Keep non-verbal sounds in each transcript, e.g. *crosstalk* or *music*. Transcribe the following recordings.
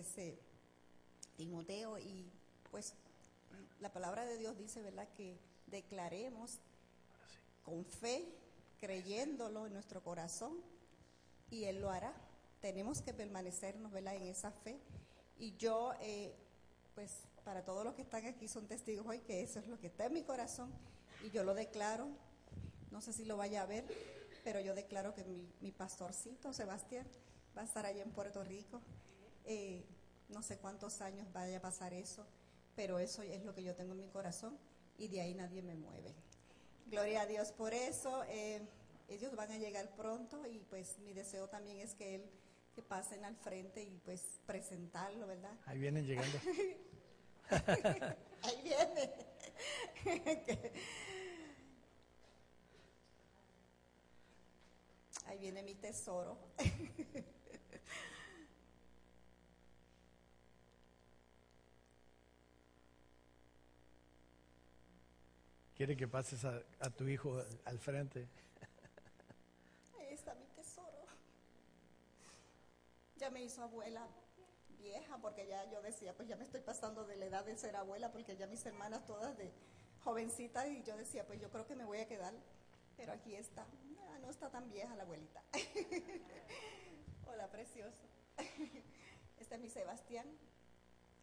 ese Timoteo y pues la palabra de Dios dice, ¿verdad? Que declaremos con fe, creyéndolo en nuestro corazón y Él lo hará. Tenemos que permanecernos, ¿verdad? En esa fe. Y yo, eh, pues para todos los que están aquí son testigos hoy que eso es lo que está en mi corazón y yo lo declaro. No sé si lo vaya a ver, pero yo declaro que mi, mi pastorcito, Sebastián, va a estar allá en Puerto Rico. Eh, no sé cuántos años vaya a pasar eso, pero eso es lo que yo tengo en mi corazón y de ahí nadie me mueve. Gloria a Dios por eso. Eh, ellos van a llegar pronto y pues mi deseo también es que él que pasen al frente y pues presentarlo, ¿verdad? Ahí vienen llegando. *laughs* Ahí viene. *laughs* Ahí viene mi tesoro. *laughs* Quiere que pases a, tu hijo al frente. Ahí está mi tesoro. Ya me hizo abuela vieja porque ya yo decía, pues ya me estoy pasando de la edad de ser abuela porque ya mis hermanas todas de jovencitas y yo decía, pues yo creo que me voy a quedar. Pero aquí está. Ah, no está tan vieja la abuelita. *laughs* Hola, precioso. *laughs* Este es mi Sebastián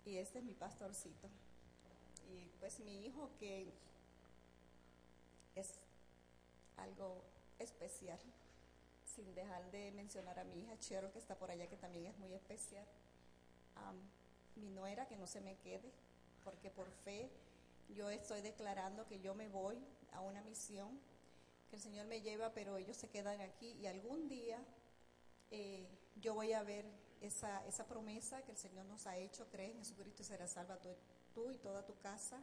y este es mi pastorcito. Y pues mi hijo que es algo especial, sin dejar de mencionar a mi hija Cheryl, que está por allá, que también es muy especial. Am, mi nuera, que no se me quede, porque por fe yo estoy declarando que yo me voy a una misión, que el Señor me lleva, pero ellos se quedan aquí y algún día eh, yo voy a ver esa, esa promesa que el Señor nos ha hecho, cree en Jesucristo y será salva tú, tú y toda tu casa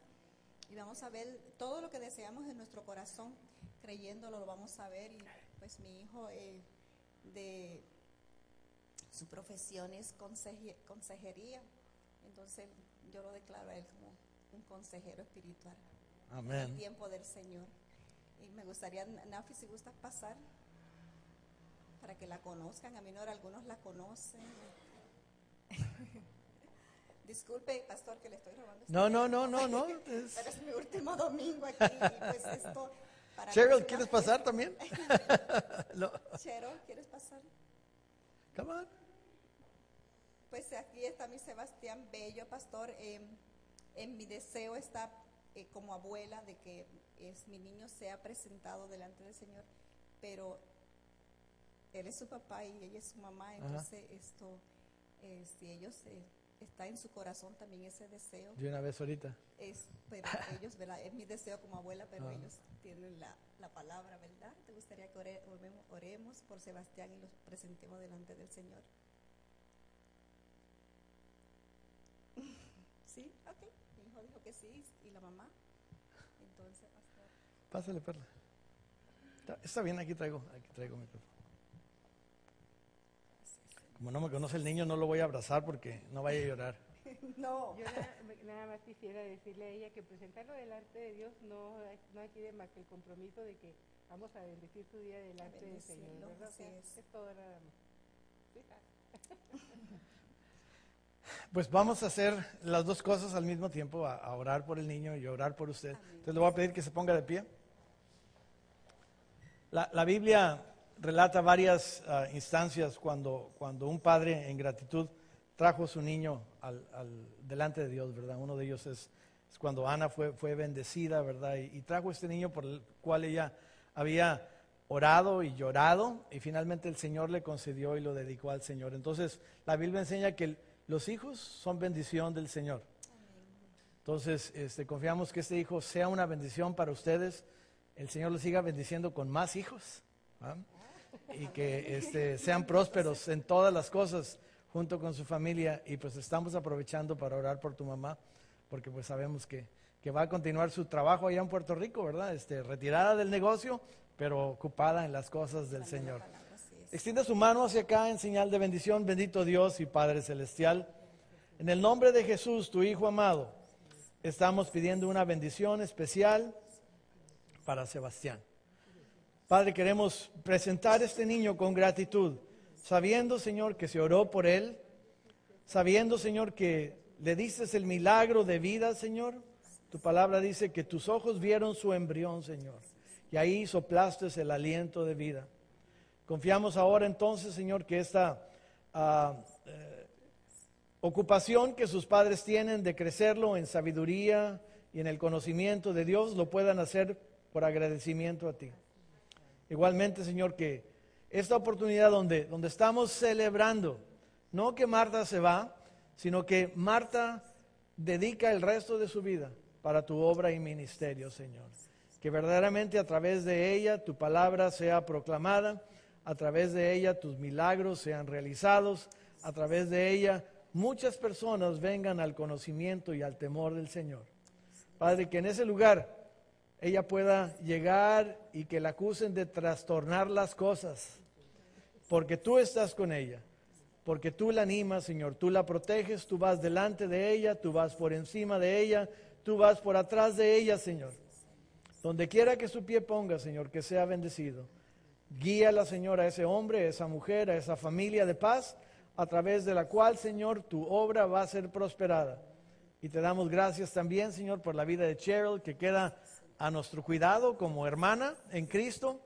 y vamos a ver todo lo que deseamos en nuestro corazón, creyéndolo, lo vamos a ver. Y pues mi hijo eh, de su profesión es conseje- consejería, entonces yo lo declaro a él como un consejero espiritual. En el Amén. tiempo del Señor. Y me gustaría, Nafi, si gustas pasar, para que la conozcan. A mí no, algunos la conocen. *laughs* Disculpe, pastor, que le estoy robando. este No, no, no, no, no. *laughs* es- Pero es mi último domingo aquí y pues esto... para Cheryl, es ¿quieres pasar también? *laughs* No. Cheryl, ¿quieres pasar? Come on. Pues aquí está mi Sebastián Bello, pastor. Eh, en mi deseo está eh, como abuela de que es, mi niño sea presentado delante del Señor, pero él es su papá y ella es su mamá, entonces esto, eh, si ellos eh, está en su corazón también ese deseo, De una vez ahorita. es, pero *laughs* ellos, ¿verdad? Es mi deseo como abuela, pero Ah. ellos tienen la, la palabra, ¿verdad? ¿Te gustaría que ore- oremos, oremos por Sebastián y los presentemos delante del Señor? *laughs* ¿Sí? Ok. Mi hijo dijo que sí y la mamá. Entonces, pastor. Pásale, Perla. Está, está bien, aquí traigo, aquí traigo mi micrófono. Como no me conoce el niño, no lo voy a abrazar porque no vaya a llorar. *laughs* No. Yo nada, nada más quisiera decirle a ella que presentarlo delante de Dios no, hay- no adquiere más que el compromiso de que vamos a bendecir su día delante del Señor, ¿verdad? O así sea, es. es todo nada más. Sí. *laughs* Pues vamos a hacer las dos cosas al mismo tiempo, a, a orar por el niño y a orar por usted. Entonces le voy a pedir que se ponga de pie. La, la Biblia relata varias ah, instancias cuando, cuando un padre en gratitud trajo a su niño al, al- delante de Dios, ¿verdad? Uno de ellos es, cuando Ana fue, fue bendecida, ¿verdad? Y, trajo este niño por el cual ella había orado y llorado y finalmente el Señor le concedió y lo dedicó al Señor. Entonces la Biblia enseña que los hijos son bendición del Señor. Entonces este, confiamos que este hijo sea una bendición para ustedes. El Señor los siga bendiciendo con más hijos. Y que este, sean prósperos en todas las cosas junto con su familia. Y pues estamos aprovechando para orar por tu mamá, porque pues sabemos que, que va a continuar su trabajo allá en Puerto Rico, ¿verdad? Este, retirada del negocio, pero ocupada en las cosas del Señor. Extienda su mano hacia acá en señal de bendición, bendito Dios y Padre Celestial. En el nombre de Jesús, tu Hijo amado, estamos pidiendo una bendición especial para Sebastián. Padre, queremos presentar este niño con gratitud, sabiendo, Señor, que se oró por él, sabiendo, Señor, que le dices el milagro de vida, Señor. Tu palabra dice que tus ojos vieron su embrión, Señor, y ahí soplaste el aliento de vida. Confiamos ahora entonces, Señor, que esta ah, eh, ocupación que sus padres tienen de crecerlo en sabiduría y en el conocimiento de Dios, lo puedan hacer por agradecimiento a ti. Igualmente, Señor, que esta oportunidad donde, donde estamos celebrando, no que Marta se va, sino que Marta dedica el resto de su vida para tu obra y ministerio, Señor. Que verdaderamente a través de ella tu palabra sea proclamada, a través de ella tus milagros sean realizados, a través de ella muchas personas vengan al conocimiento y al temor del Señor. Padre, que en ese lugar ella pueda llegar y que la acusen de trastornar las cosas, porque tú estás con ella, porque tú la animas, Señor, tú la proteges, tú vas delante de ella, tú vas por encima de ella, tú vas por atrás de ella, Señor. Donde quiera que su pie ponga, Señor, que sea bendecido. Guíala, Señor, a ese hombre, a esa mujer, a esa familia de paz, a través de la cual, Señor, tu obra va a ser prosperada. Y te damos gracias también, Señor, por la vida de Cheryl, que queda a nuestro cuidado como hermana en Cristo.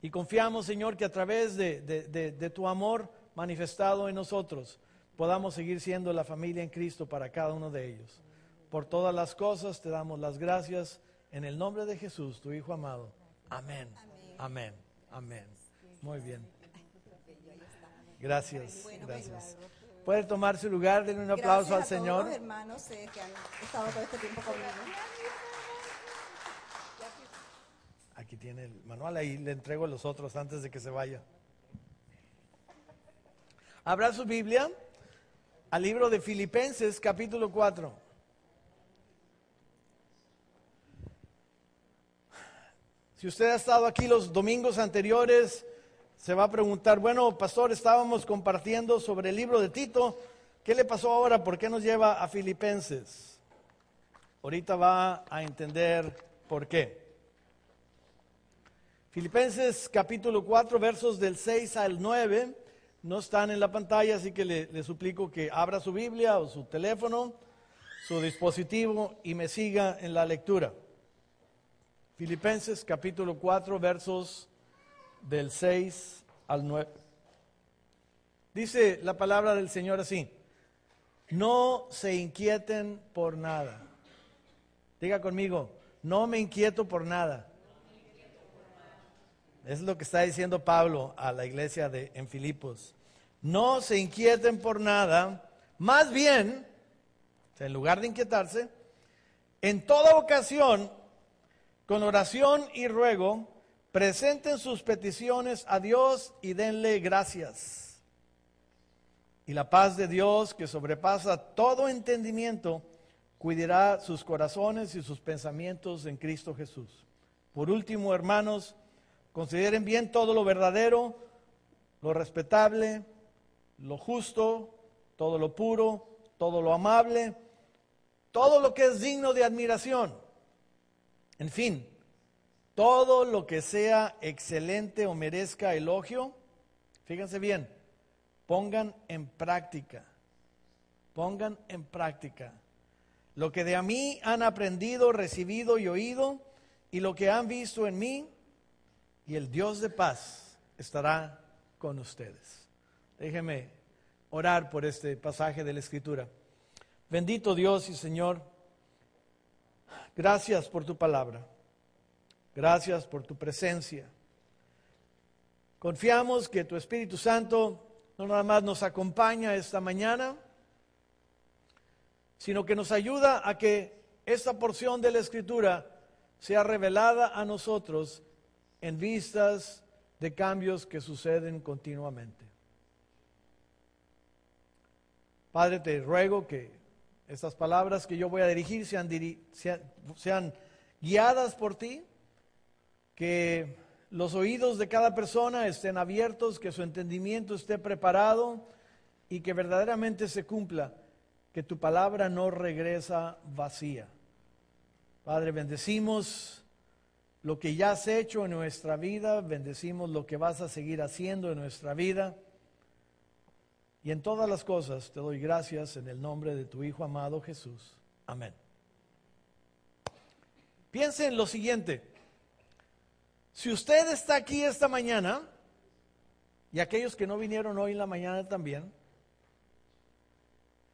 Y confiamos, Señor, que a través de, tu amor manifestado en nosotros podamos seguir siendo la familia en Cristo para cada uno de ellos. Por todas las cosas te damos las gracias en el nombre de Jesús, tu Hijo amado. Amén. Amén. Amén. Muy bien. Gracias. Gracias. Puede tomar su lugar, denle un aplauso al Señor. hermanos eh, que han estado todo este tiempo conmigo. Tiene el manual, ahí le entrego los otros antes de que se vaya. Abra su Biblia al libro de Filipenses capítulo 4. Si usted ha estado aquí los domingos anteriores, se va a preguntar, bueno, pastor, estábamos compartiendo sobre el libro de Tito, ¿qué le pasó ahora? ¿Por qué nos lleva a Filipenses? Ahorita va a entender por qué. Filipenses capítulo 4, versos del 6 al 9, no están en la pantalla, así que le, suplico que abra su Biblia o su teléfono, su dispositivo y me siga en la lectura. Filipenses capítulo 4, versos del 6 al 9. Dice la palabra del Señor así, no se inquieten por nada. Diga conmigo, no me inquieto por nada. Es lo que está diciendo Pablo a la iglesia de, en Filipos. No se inquieten por nada, más bien, en lugar de inquietarse, en toda ocasión, con oración y ruego, presenten sus peticiones a Dios y denle gracias. Y la paz de Dios, que sobrepasa todo entendimiento, cuidará sus corazones y sus pensamientos en Cristo Jesús. Por último, hermanos, Consideren bien todo lo verdadero, lo respetable, lo justo, todo lo puro, todo lo amable, todo lo que es digno de admiración. En fin, todo lo que sea excelente o merezca elogio, fíjense bien, pongan en práctica, pongan en práctica lo que de a mí han aprendido, recibido y oído, y lo que han visto en mí, y el Dios de paz estará con ustedes. Déjeme orar por este pasaje de la Escritura. Bendito Dios y Señor, gracias por tu palabra, gracias por tu presencia. Confiamos que tu Espíritu Santo no nada más nos acompaña esta mañana, sino que nos ayuda a que esta porción de la Escritura sea revelada a nosotros en vistas de cambios que suceden continuamente. Padre, te ruego que estas palabras que yo voy a dirigir sean, sean, guiadas por ti, que los oídos de cada persona estén abiertos, que su entendimiento esté preparado y que verdaderamente se cumpla, que tu palabra no regresa vacía. Padre, bendecimos lo que ya has hecho en nuestra vida, bendecimos lo que vas a seguir haciendo en nuestra vida. Y en todas las cosas te doy gracias en el nombre de tu Hijo amado Jesús. Amén. Piense en lo siguiente. Si usted está aquí esta mañana, y aquellos que no vinieron hoy en la mañana también,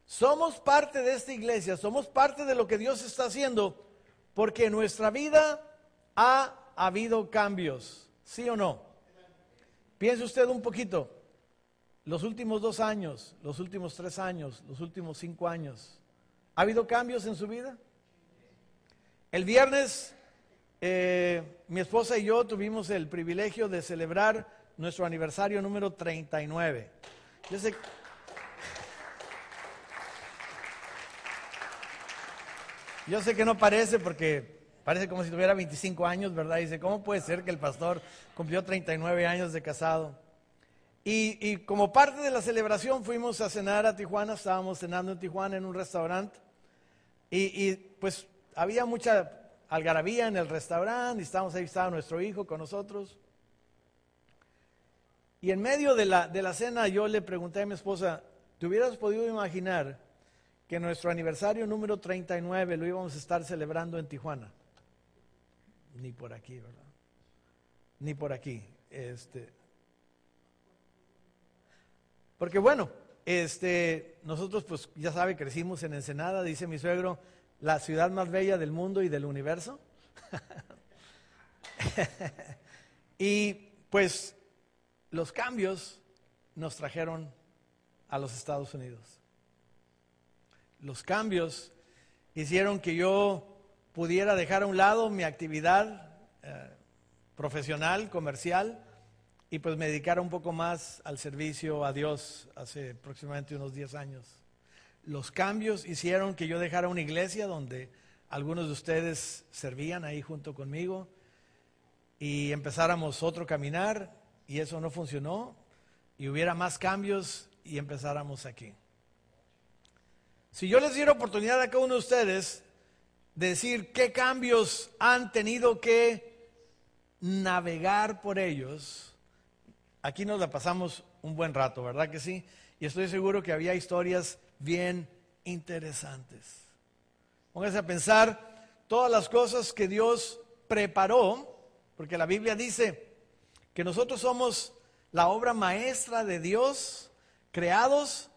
somos parte de esta iglesia, somos parte de lo que Dios está haciendo, porque nuestra vida ha habido cambios, ¿sí o no? Piense usted un poquito, los últimos dos años, los últimos tres años, los últimos cinco años, ¿ha habido cambios en su vida? El viernes eh, mi esposa y yo tuvimos el privilegio de celebrar nuestro aniversario número 39. Yo sé, *laughs* yo sé que no parece porque parece como si tuviera 25 años, ¿verdad? Dice, ¿cómo puede ser que el pastor cumplió 39 años de casado? Y, como parte de la celebración fuimos a cenar a Tijuana, estábamos cenando en Tijuana en un restaurante y, y pues había mucha algarabía en el restaurante y estábamos ahí, estaba nuestro hijo con nosotros. Y en medio de la, de la cena yo le pregunté a mi esposa, ¿te hubieras podido imaginar que nuestro aniversario número 39 lo íbamos a estar celebrando en Tijuana? Ni por aquí, ¿verdad? Ni por aquí. Este, porque bueno, este, nosotros pues ya sabe, crecimos en Ensenada, dice mi suegro, la ciudad más bella del mundo y del universo. *laughs* y pues los cambios nos trajeron a los Estados Unidos. Los cambios hicieron que yo pudiera dejar a un lado mi actividad eh, profesional, comercial, y pues me dedicara un poco más al servicio a Dios hace aproximadamente unos 10 años los cambios hicieron que yo dejara una iglesia donde algunos de ustedes servían ahí junto conmigo y empezáramos otro caminar y eso no funcionó y hubiera más cambios y empezáramos aquí. Si yo les diera oportunidad a cada uno de ustedes de decir qué cambios han tenido que navegar por ellos, aquí nos la pasamos un buen rato, ¿verdad que sí? Y estoy seguro que había historias bien interesantes. Póngase a pensar todas las cosas que Dios preparó, porque la Biblia dice que nosotros somos la obra maestra de Dios, creados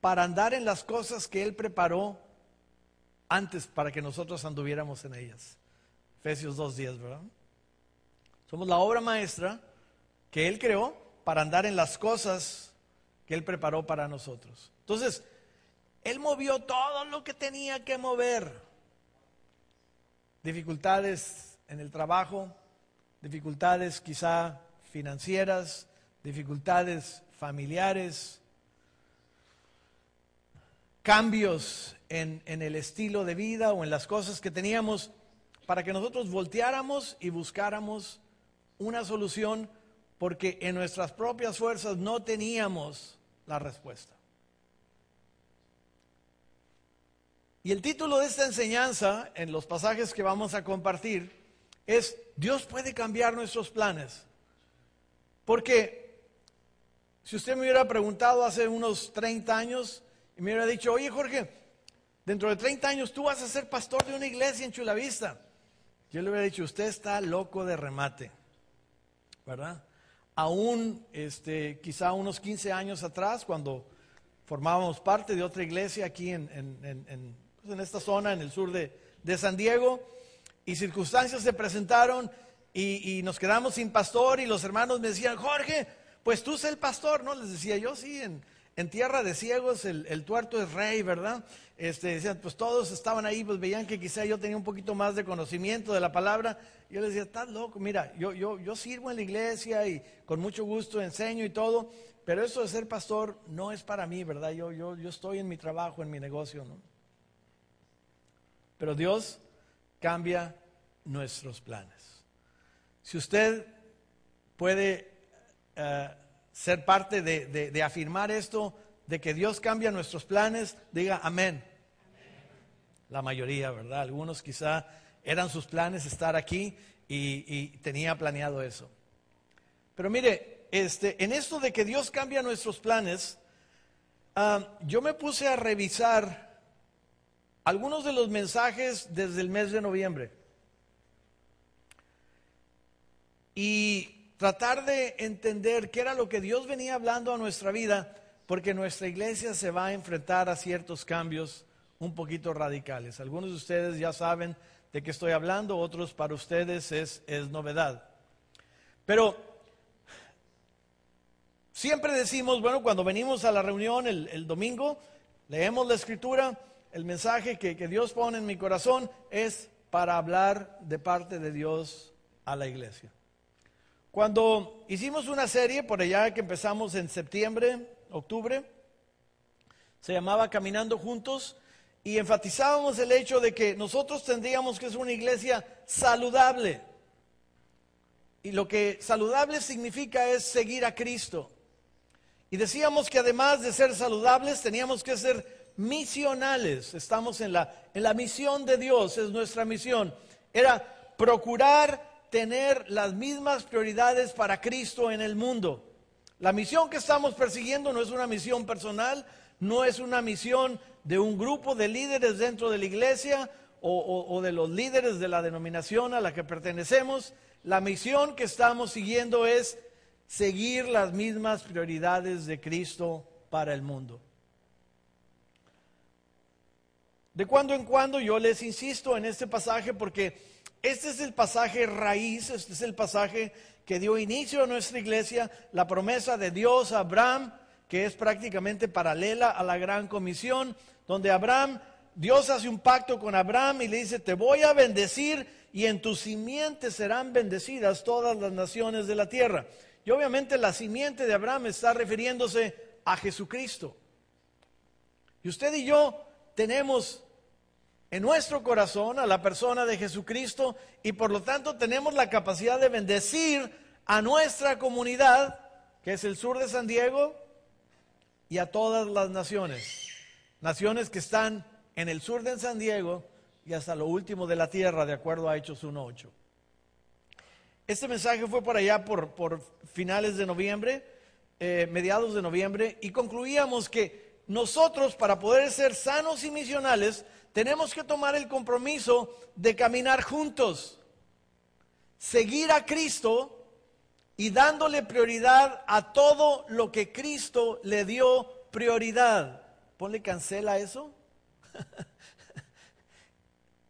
para andar en las cosas que Él preparó antes para que nosotros anduviéramos en ellas. Efesios 2.10, ¿verdad? Somos la obra maestra que Él creó para andar en las cosas que Él preparó para nosotros. Entonces, él movió todo lo que tenía que mover. Dificultades en el trabajo, dificultades quizá financieras, dificultades familiares, cambios en, el estilo de vida o en las cosas que teníamos para que nosotros volteáramos y buscáramos una solución porque en nuestras propias fuerzas no teníamos la respuesta. Y el título de esta enseñanza, en los pasajes que vamos a compartir, es Dios puede cambiar nuestros planes. Porque si usted me hubiera preguntado hace unos 30 años y me hubiera dicho, oye Jorge, dentro de 30 años tú vas a ser pastor de una iglesia en Chulavista, yo le hubiera dicho, usted está loco de remate, ¿verdad? Aún, este, quizá unos 15 años atrás, cuando formábamos parte de otra iglesia aquí en, en pues, en esta zona, en el sur de, San Diego, y circunstancias se presentaron y, nos quedamos sin pastor y los hermanos me decían, Jorge, pues tú sé el pastor, ¿no? Les decía yo, sí, en, tierra de ciegos el, tuerto es rey, ¿verdad? Este, decían, pues todos estaban ahí, pues veían que quizá yo tenía un poquito más de conocimiento de la palabra. Yo les decía, estás loco, mira, yo, yo, yo sirvo en la iglesia y con mucho gusto enseño y todo, pero eso de ser pastor no es para mí, ¿verdad? Yo, yo, yo estoy en mi trabajo, en mi negocio, ¿no? Pero Dios cambia nuestros planes. Si usted puede eh, ser parte de, afirmar esto, de que Dios cambia nuestros planes, diga amén. La mayoría, ¿verdad? Algunos quizá eran sus planes estar aquí y, y tenía planeado eso. Pero mire, este, en esto de que Dios cambia nuestros planes, ah, yo me puse a revisar algunos de los mensajes desde el mes de noviembre y tratar de entender qué era lo que Dios venía hablando a nuestra vida, porque nuestra iglesia se va a enfrentar a ciertos cambios un poquito radicales. Algunos de ustedes ya saben de qué estoy hablando, otros para ustedes es, es novedad. Pero siempre decimos, bueno, cuando venimos a la reunión el, domingo, leemos la escritura, el mensaje que, que Dios pone en mi corazón es para hablar de parte de Dios a la iglesia. Cuando hicimos una serie, por allá que empezamos en septiembre, octubre, se llamaba Caminando Juntos, y enfatizábamos el hecho de que nosotros tendríamos que ser una iglesia saludable. Y lo que saludable significa es seguir a Cristo. Y decíamos que además de ser saludables, teníamos que ser misionales. Estamos en la, en la misión de Dios, es nuestra misión. Era procurar tener las mismas prioridades para Cristo en el mundo. La misión que estamos persiguiendo no es una misión personal, no es una misión de un grupo de líderes dentro de la iglesia o, de los líderes de la denominación a la que pertenecemos. La misión que estamos siguiendo es seguir las mismas prioridades de Cristo para el mundo. De cuando en cuando yo les insisto en este pasaje porque este es el pasaje raíz, este es el pasaje que dio inicio a nuestra iglesia, la promesa de Dios a Abraham, que es prácticamente paralela a la gran comisión, donde Abraham, Dios hace un pacto con Abraham y le dice, te voy a bendecir y en tu simiente serán bendecidas todas las naciones de la tierra. Y obviamente la simiente de Abraham está refiriéndose a Jesucristo. Y usted y yo tenemos en nuestro corazón a la persona de Jesucristo y por lo tanto tenemos la capacidad de bendecir a nuestra comunidad, que es el sur de San Diego, y a todas las naciones naciones que están en el sur de San Diego y hasta lo último de la tierra, de acuerdo a Hechos 1.8. Este mensaje fue por allá por, finales de noviembre, eh, mediados de noviembre, y concluíamos que nosotros para poder ser sanos y misionales tenemos que tomar el compromiso de caminar juntos, seguir a Cristo y dándole prioridad a todo lo que Cristo le dio prioridad ponle cancela eso. *laughs*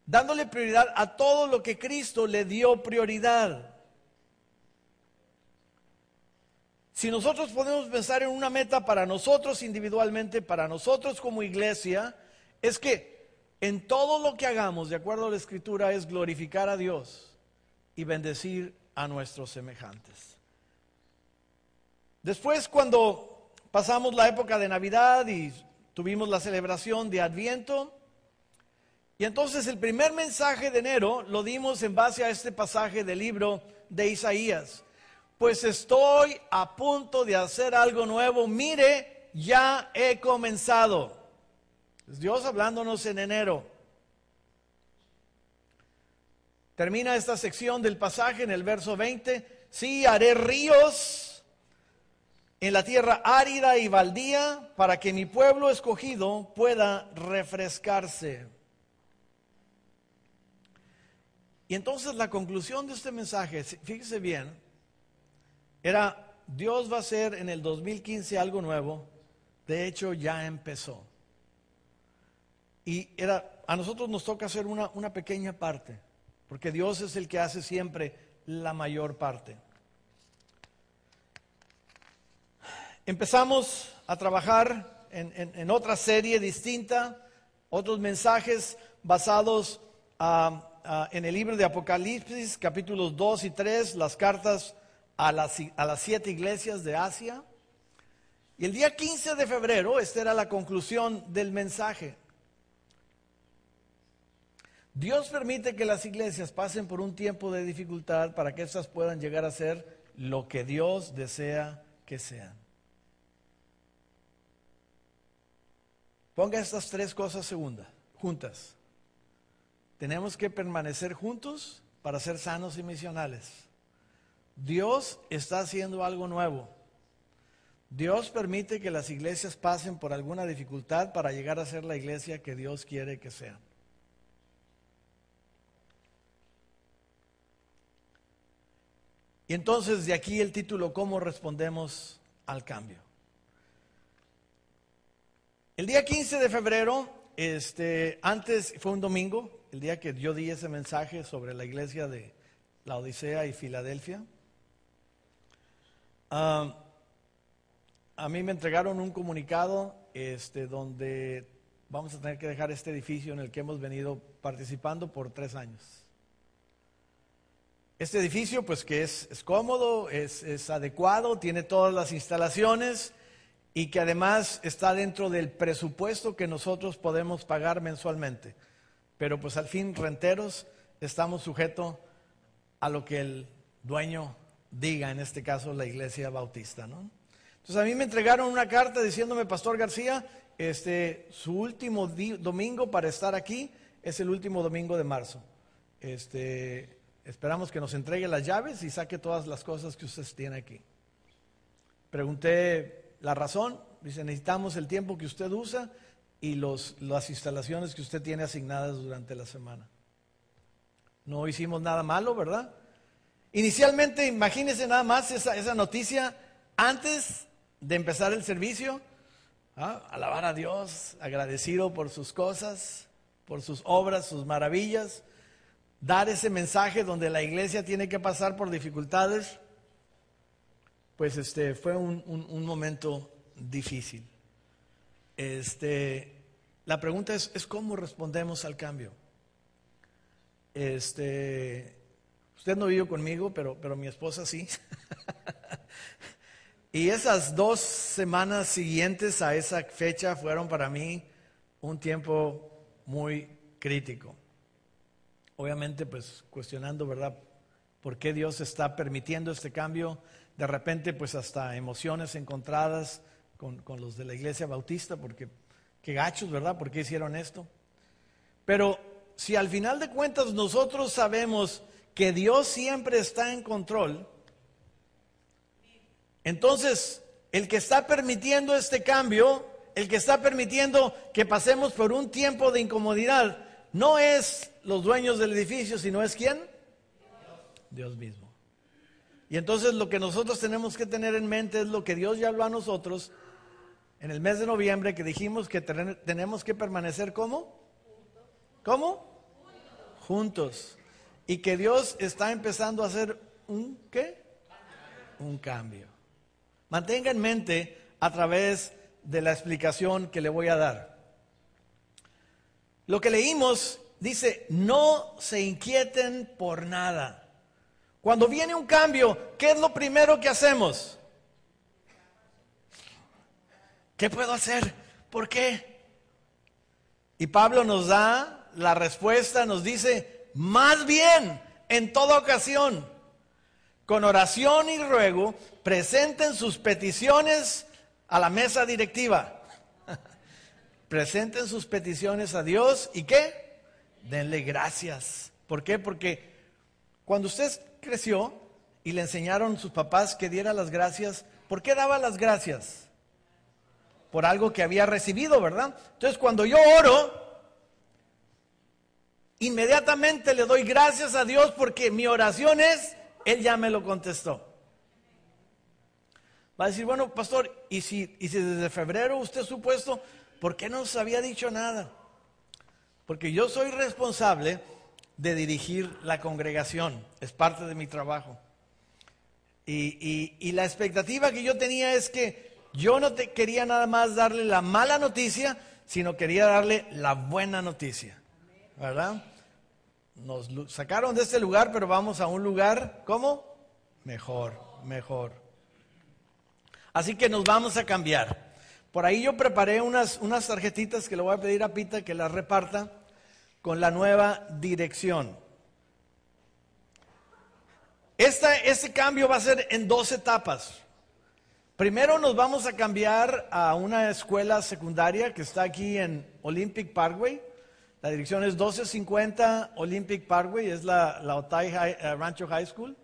Dándole prioridad a todo lo que Cristo le dio prioridad. Si nosotros podemos pensar en una meta para nosotros individualmente, para nosotros como iglesia, es que en todo lo que hagamos, de acuerdo a la escritura, es glorificar a Dios y bendecir a nuestros semejantes. Después, cuando pasamos la época de Navidad y tuvimos la celebración de Adviento. Y entonces el primer mensaje de enero lo dimos en base a este pasaje del libro de Isaías. Pues estoy a punto de hacer algo nuevo. Mire, ya he comenzado. Dios hablándonos en enero. Termina esta sección del pasaje en el verso 20. Sí, haré ríos en la tierra árida y baldía para que mi pueblo escogido pueda refrescarse. Y entonces la conclusión de este mensaje, fíjese bien, era Dios va a hacer en el 2015 algo nuevo, de hecho ya empezó. Y era, a nosotros nos toca hacer una, una pequeña parte, porque Dios es el que hace siempre la mayor parte. Empezamos a trabajar en, otra serie distinta, otros mensajes basados en el libro de Apocalipsis, capítulos 2 y 3, las cartas a las, a las siete iglesias de Asia. Y el día 15 de febrero, esta era la conclusión del mensaje. Dios permite que las iglesias pasen por un tiempo de dificultad para que éstas puedan llegar a ser lo que Dios desea que sean. Ponga estas tres cosas segundas, juntas. Tenemos que permanecer juntos para ser sanos y misionales. Dios está haciendo algo nuevo. Dios permite que las iglesias pasen por alguna dificultad para llegar a ser la iglesia que Dios quiere que sea. Y entonces de aquí el título, ¿cómo respondemos al cambio? El día 15 de febrero, este, antes fue un domingo, el día que yo di ese mensaje sobre la iglesia de la Odisea y Filadelfia. Ah, a mí me entregaron un comunicado este, donde vamos a tener que dejar este edificio en el que hemos venido participando por tres años. Este edificio, pues que es, cómodo, es, adecuado, tiene todas las instalaciones y que además está dentro del presupuesto que nosotros podemos pagar mensualmente. Pero pues al fin, renteros, estamos sujetos a lo que el dueño diga, en este caso la iglesia bautista, ¿no? Entonces a mí me entregaron una carta diciéndome, Pastor García, este, su último domingo para estar aquí es el último domingo de marzo. Este, Esperamos que nos entregue las llaves y saque todas las cosas que usted tiene aquí. Pregunté la razón, dice, necesitamos el tiempo que usted usa y los, las instalaciones que usted tiene asignadas durante la semana. No hicimos nada malo, ¿verdad? Inicialmente, imagínese nada más esa, esa noticia antes de empezar el servicio. ¿ah? Alabar a Dios, agradecido por sus cosas, por sus obras, sus maravillas dar ese mensaje donde la iglesia tiene que pasar por dificultades, pues este fue un, momento difícil. Este, la pregunta es, es, cómo respondemos al cambio. Este, usted no vive conmigo, pero, pero mi esposa sí. *laughs* y esas dos semanas siguientes a esa fecha fueron para mí un tiempo muy crítico obviamente pues cuestionando, ¿verdad? ¿Por qué Dios está permitiendo este cambio? De repente pues hasta emociones encontradas con, los de la iglesia bautista, porque qué gachos, ¿verdad? ¿Por qué hicieron esto? Pero si al final de cuentas nosotros sabemos que Dios siempre está en control, entonces el que está permitiendo este cambio, el que está permitiendo que pasemos por un tiempo de incomodidad, no es los dueños del edificio, sino es quién? Dios mismo. Y entonces lo que nosotros tenemos que tener en mente es lo que Dios ya habló a nosotros en el mes de noviembre, que dijimos que tenemos que permanecer como? ¿Cómo? Juntos. Y que Dios está empezando a hacer un qué? Un cambio. Mantenga en mente a través de la explicación que le voy a dar. Lo que leímos dice, no se inquieten por nada. Cuando viene un cambio, ¿qué es lo primero que hacemos? ¿Qué puedo hacer? ¿Por qué? Y Pablo nos da la respuesta, nos dice, más bien, en toda ocasión, con oración y ruego, presenten sus peticiones a la mesa directiva. Presenten sus peticiones a Dios y qué? denle gracias. ¿Por qué? Porque cuando usted creció y le enseñaron sus papás que diera las gracias, ¿por qué daba las gracias? Por algo que había recibido, ¿verdad? Entonces cuando yo oro, inmediatamente le doy gracias a Dios porque mi oración es, Él ya me lo contestó. Va a decir, bueno, pastor, ¿y si, y si desde febrero usted supuesto, ¿por qué no nos había dicho nada? Porque yo soy responsable de dirigir la congregación, es parte de mi trabajo. Y, la expectativa que yo tenía es que yo no te quería nada más darle la mala noticia, sino quería darle la buena noticia. ¿Verdad? Nos sacaron de este lugar, pero vamos a un lugar, ¿cómo? Mejor, mejor. Así que nos vamos a cambiar. Por ahí yo preparé unas, unas tarjetitas que le voy a pedir a Pita que las reparta con la nueva dirección. Este cambio va a ser en dos etapas. Primero nos vamos a cambiar a una escuela secundaria que está aquí en Olympic Parkway. La dirección es 1250 Olympic Parkway, es la, la Otay eh, Rancho High School.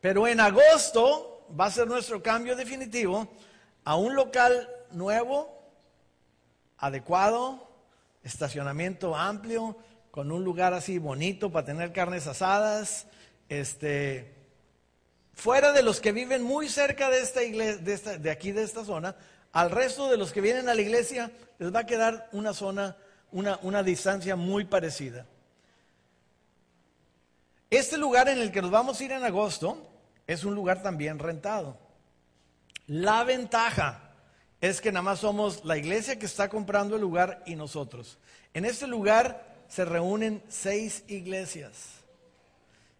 Pero en agosto va a ser nuestro cambio definitivo a un local nuevo, adecuado, estacionamiento amplio, con un lugar así bonito para tener carnes asadas, este, fuera de los que viven muy cerca de esta iglesia, de, aquí de esta zona, al resto de los que vienen a la iglesia les va a quedar una zona, una, una distancia muy parecida. Este lugar en el que nos vamos a ir en agosto es un lugar también rentado. La ventaja es que nada más somos la iglesia que está comprando el lugar y nosotros. En este lugar se reúnen seis iglesias.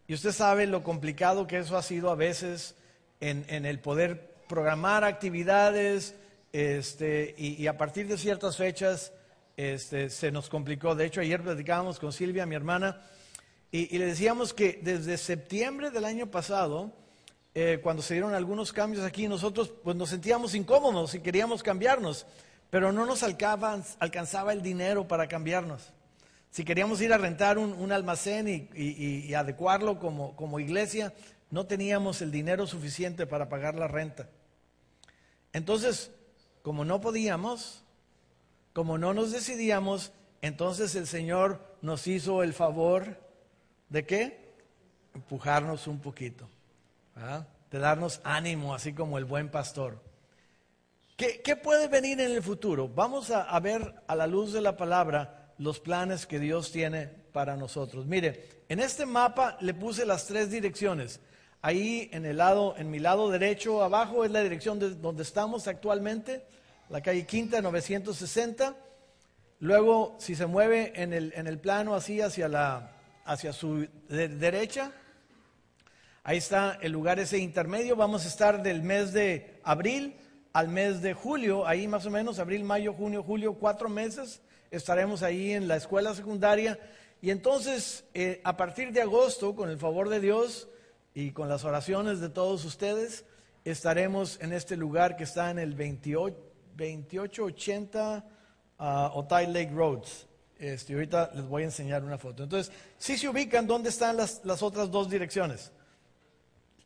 Y usted sabe lo complicado que eso ha sido a veces en, el poder programar actividades este, y, a partir de ciertas fechas este, se nos complicó. De hecho, ayer platicábamos con Silvia, mi hermana, y, le decíamos que desde septiembre del año pasado, eh, cuando se dieron algunos cambios aquí, nosotros pues, nos sentíamos incómodos y queríamos cambiarnos, pero no nos alcanzaba el dinero para cambiarnos. Si queríamos ir a rentar un, almacén y, adecuarlo como, como iglesia, no teníamos el dinero suficiente para pagar la renta. Entonces, como no podíamos, como no nos decidíamos, entonces el Señor nos hizo el favor de qué? Empujarnos un poquito, de darnos ánimo, así como el buen pastor. ¿Qué, ¿Qué, puede venir en el futuro? Vamos a, ver a la luz de la palabra los planes que Dios tiene para nosotros. Mire, en este mapa le puse las tres direcciones. Ahí en el lado, en mi lado derecho abajo es la dirección de donde estamos actualmente, la calle Quinta 960. Luego, si se mueve en el, en el plano así hacia, la, hacia su derecha, ahí está el lugar ese intermedio. Vamos a estar del mes de abril al mes de julio, ahí más o menos, abril, mayo, junio, julio, cuatro meses estaremos ahí en la escuela secundaria. Y entonces, eh, a partir de agosto, con el favor de Dios y con las oraciones de todos ustedes, estaremos en este lugar que está en el 28, 2880 uh, Otay Lake Roads. Este, ahorita les voy a enseñar una foto. Entonces, si se ubican, ¿dónde están las otras dos direcciones?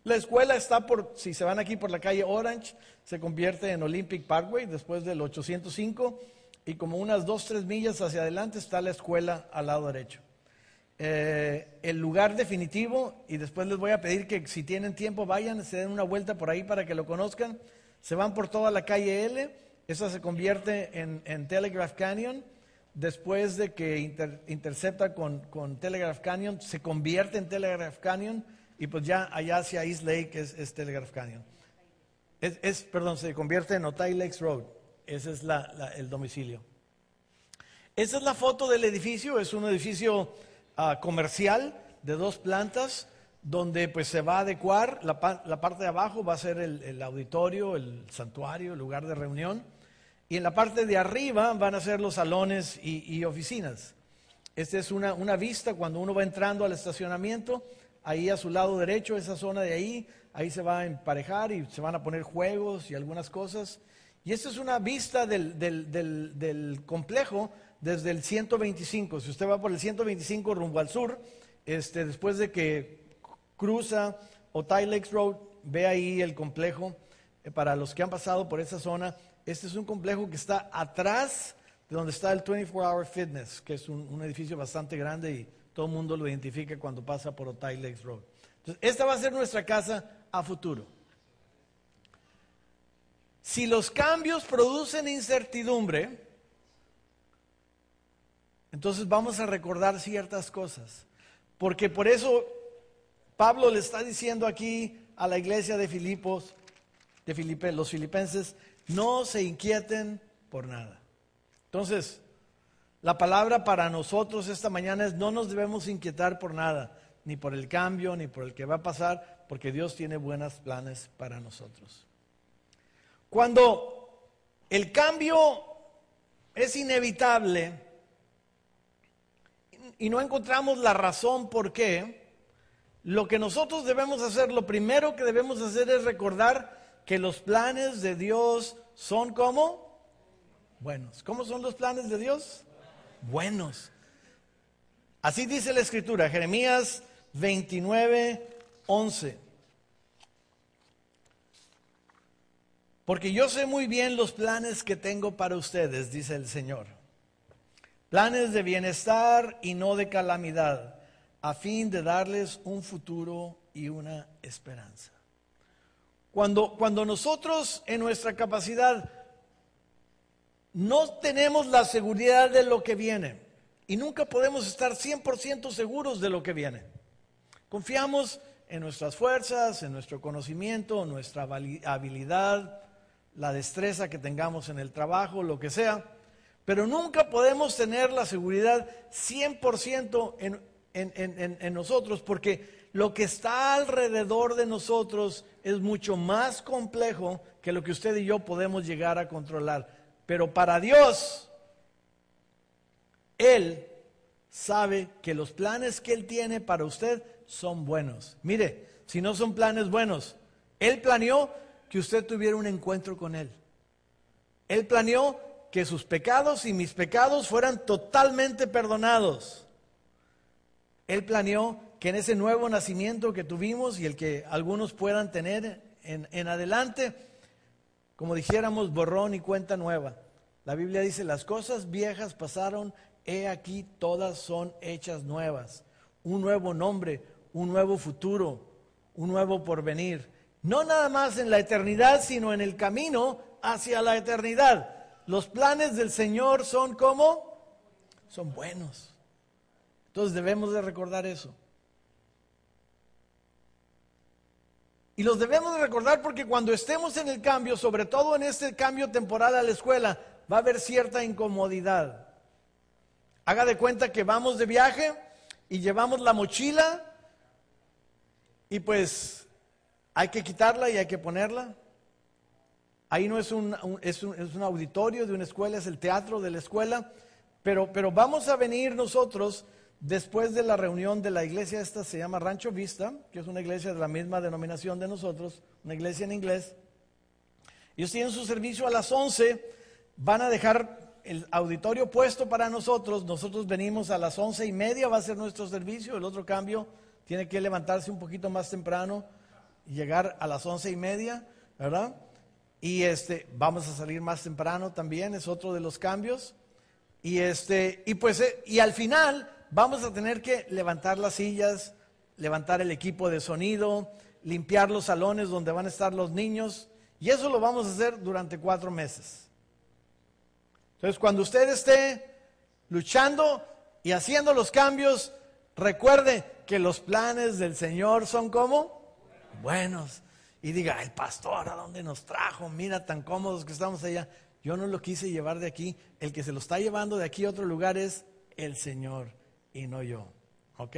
La escuela está por, si se van aquí por la calle Orange, se convierte en Olympic Parkway después del 805 y como unas dos, tres millas hacia adelante está la escuela al lado derecho. Eh, el lugar definitivo, y después les voy a pedir que si tienen tiempo vayan, se den una vuelta por ahí para que lo conozcan. Se van por toda la calle L, esa se convierte en, Telegraph Canyon. Después de que intercepta con, Telegraph Canyon, se convierte en Telegraph Canyon y pues ya allá hacia East Lake es, Telegraph Canyon. Es, es, perdón, se convierte en Otay Lakes Road. Ese es el domicilio. Esa es la foto del edificio, es un edificio ah, comercial de dos plantas donde pues se va a adecuar, la, parte de abajo va a ser el, auditorio, el santuario, el lugar de reunión, y en la parte de arriba van a ser los salones y, oficinas. Esta es una, una, vista cuando uno va entrando al estacionamiento, ahí a su lado derecho, esa zona de ahí, ahí se va a emparejar y se van a poner juegos y algunas cosas. Y esta es una vista del, complejo desde el 125. Si usted va por el 125 rumbo al sur, este, después de que cruza Otay Lakes Road, ve ahí el complejo. Eh, para los que han pasado por esa zona, este es un complejo que está atrás de donde está el 24 Hour Fitness, que es un, edificio bastante grande y todo el mundo lo identifica cuando pasa por Otay Lakes Road. Esta va a ser nuestra casa a futuro. Si los cambios producen incertidumbre, entonces vamos a recordar ciertas cosas. Porque por eso Pablo le está diciendo aquí a la iglesia de Filipos, de los filipenses, no se inquieten por nada. Entonces, la palabra para nosotros esta mañana es no nos debemos inquietar por nada, ni por el cambio, ni por el que va a pasar, porque Dios tiene buenos planes para nosotros. Cuando el cambio es inevitable y no encontramos la razón por qué, lo que nosotros debemos hacer, lo primero que debemos hacer es recordar que los planes de Dios son como buenos. ¿Cómo son los planes de Dios? Buenos. Así dice la escritura, Jeremías 29, 11. Porque yo sé muy bien los planes que tengo para ustedes, dice el Señor. Planes de bienestar y no de calamidad, a fin de darles un futuro y una esperanza. Cuando, cuando nosotros en nuestra capacidad no tenemos la seguridad de lo que viene y nunca podemos estar 100% seguros de lo que viene. Confiamos en nuestras fuerzas, en nuestro conocimiento, en nuestra habilidad, la destreza que tengamos en el trabajo, lo que sea, pero nunca podemos tener la seguridad 100% en, en, en, nosotros porque lo que está alrededor de nosotros es mucho más complejo que lo que usted y yo podemos llegar a controlar. Pero para Dios, Él sabe que los planes que Él tiene para usted son buenos. Mire, si no son planes buenos, Él planeó que usted tuviera un encuentro con Él. Él planeó que sus pecados y mis pecados fueran totalmente perdonados. Él planeó que en ese nuevo nacimiento que tuvimos y el que algunos puedan tener en, en adelante, como dijéramos, borrón y cuenta nueva. La Biblia dice, las cosas viejas pasaron, he aquí todas son hechas nuevas. Un nuevo nombre, un nuevo futuro, un nuevo porvenir. No nada más en la eternidad, sino en el camino hacia la eternidad. Los planes del Señor son como? Son buenos. Entonces debemos de recordar eso. Y los debemos de recordar porque cuando estemos en el cambio, sobre todo en este cambio temporal a la escuela, va a haber cierta incomodidad. Haga de cuenta que vamos de viaje y llevamos la mochila y pues hay que quitarla y hay que ponerla. Ahí no es un, es un, auditorio de una escuela, es el teatro de la escuela, pero, pero vamos a venir nosotros Después de la reunión de la iglesia, esta se llama Rancho Vista, que es una iglesia de la misma denominación de nosotros, una iglesia en inglés. Ellos tienen su servicio a las 11, van a dejar el auditorio puesto para nosotros, nosotros venimos a las once y media, va a ser nuestro servicio, el otro cambio tiene que levantarse un poquito más temprano y llegar a las once y media, ¿verdad? Y este, vamos a salir más temprano también, es otro de los cambios. Y este, y pues, eh, y al final vamos a tener que levantar las sillas, levantar el equipo de sonido, limpiar los salones donde van a estar los niños. Y eso lo vamos a hacer durante cuatro meses. Entonces, cuando usted esté luchando y haciendo los cambios, recuerde que los planes del Señor son como buenos. Y diga, el pastor, ¿a dónde nos trajo? Mira, tan cómodos que estamos allá. Yo no lo quise llevar de aquí. El que se lo está llevando de aquí a otro lugar es el Señor y no yo. ¿Ok?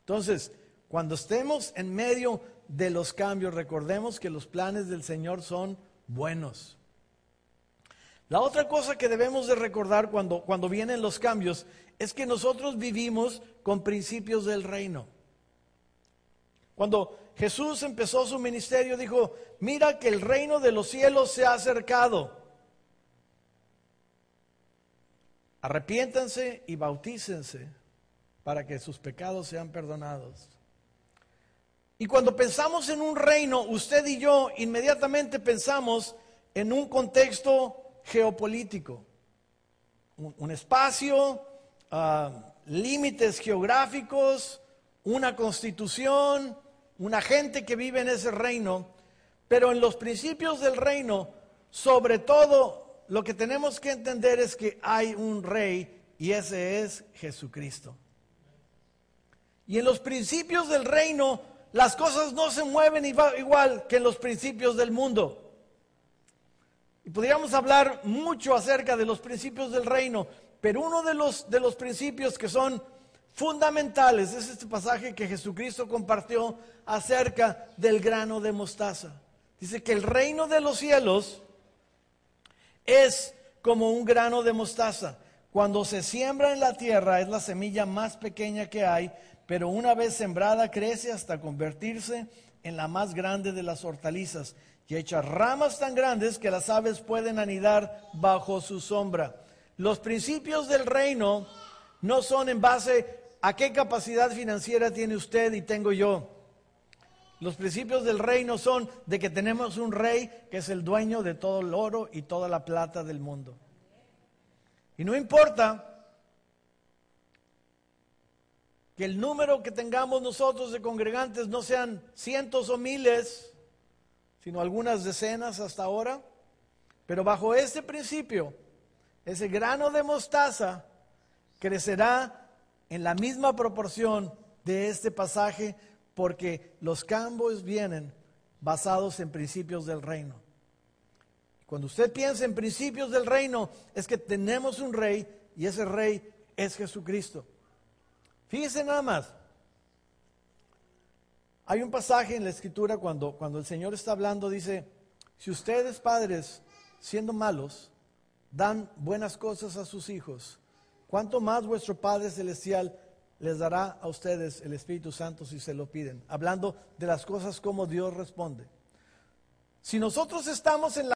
Entonces, cuando estemos en medio de los cambios, recordemos que los planes del Señor son buenos. La otra cosa que debemos de recordar cuando, cuando vienen los cambios es que nosotros vivimos con principios del reino. Cuando Jesús empezó su ministerio, dijo, mira que el reino de los cielos se ha acercado. Arrepiéntanse y bautícense para que sus pecados sean perdonados. Y cuando pensamos en un reino, usted y yo inmediatamente pensamos en un contexto geopolítico, un, espacio, ah, límites geográficos, una constitución, una gente que vive en ese reino, pero en los principios del reino, sobre todo, lo que tenemos que entender es que hay un rey y ese es Jesucristo. Y en los principios del reino, las cosas no se mueven igual que en los principios del mundo. Y podríamos hablar mucho acerca de los principios del reino, pero uno de los, de los principios que son fundamentales es este pasaje que Jesucristo compartió acerca del grano de mostaza. Dice que el reino de los cielos es como un grano de mostaza. Cuando se siembra en la tierra es la semilla más pequeña que hay, pero una vez sembrada crece hasta convertirse en la más grande de las hortalizas y echa ramas tan grandes que las aves pueden anidar bajo su sombra. Los principios del reino no son en base a qué capacidad financiera tiene usted y tengo yo. Los principios del reino son de que tenemos un rey que es el dueño de todo el oro y toda la plata del mundo. Y no importa que el número que tengamos nosotros de congregantes no sean cientos o miles, sino algunas decenas hasta ahora, pero bajo este principio, ese grano de mostaza crecerá en la misma proporción de este pasaje porque los cambios vienen basados en principios del reino. Cuando usted piensa en principios del reino, es que tenemos un rey y ese rey es Jesucristo. Fíjese nada más. Hay un pasaje en la escritura cuando, cuando el Señor está hablando, dice, si ustedes padres, siendo malos, dan buenas cosas a sus hijos, ¿cuánto más vuestro Padre Celestial les dará a ustedes el Espíritu Santo si se lo piden? Hablando de las cosas como Dios responde. Si nosotros estamos en la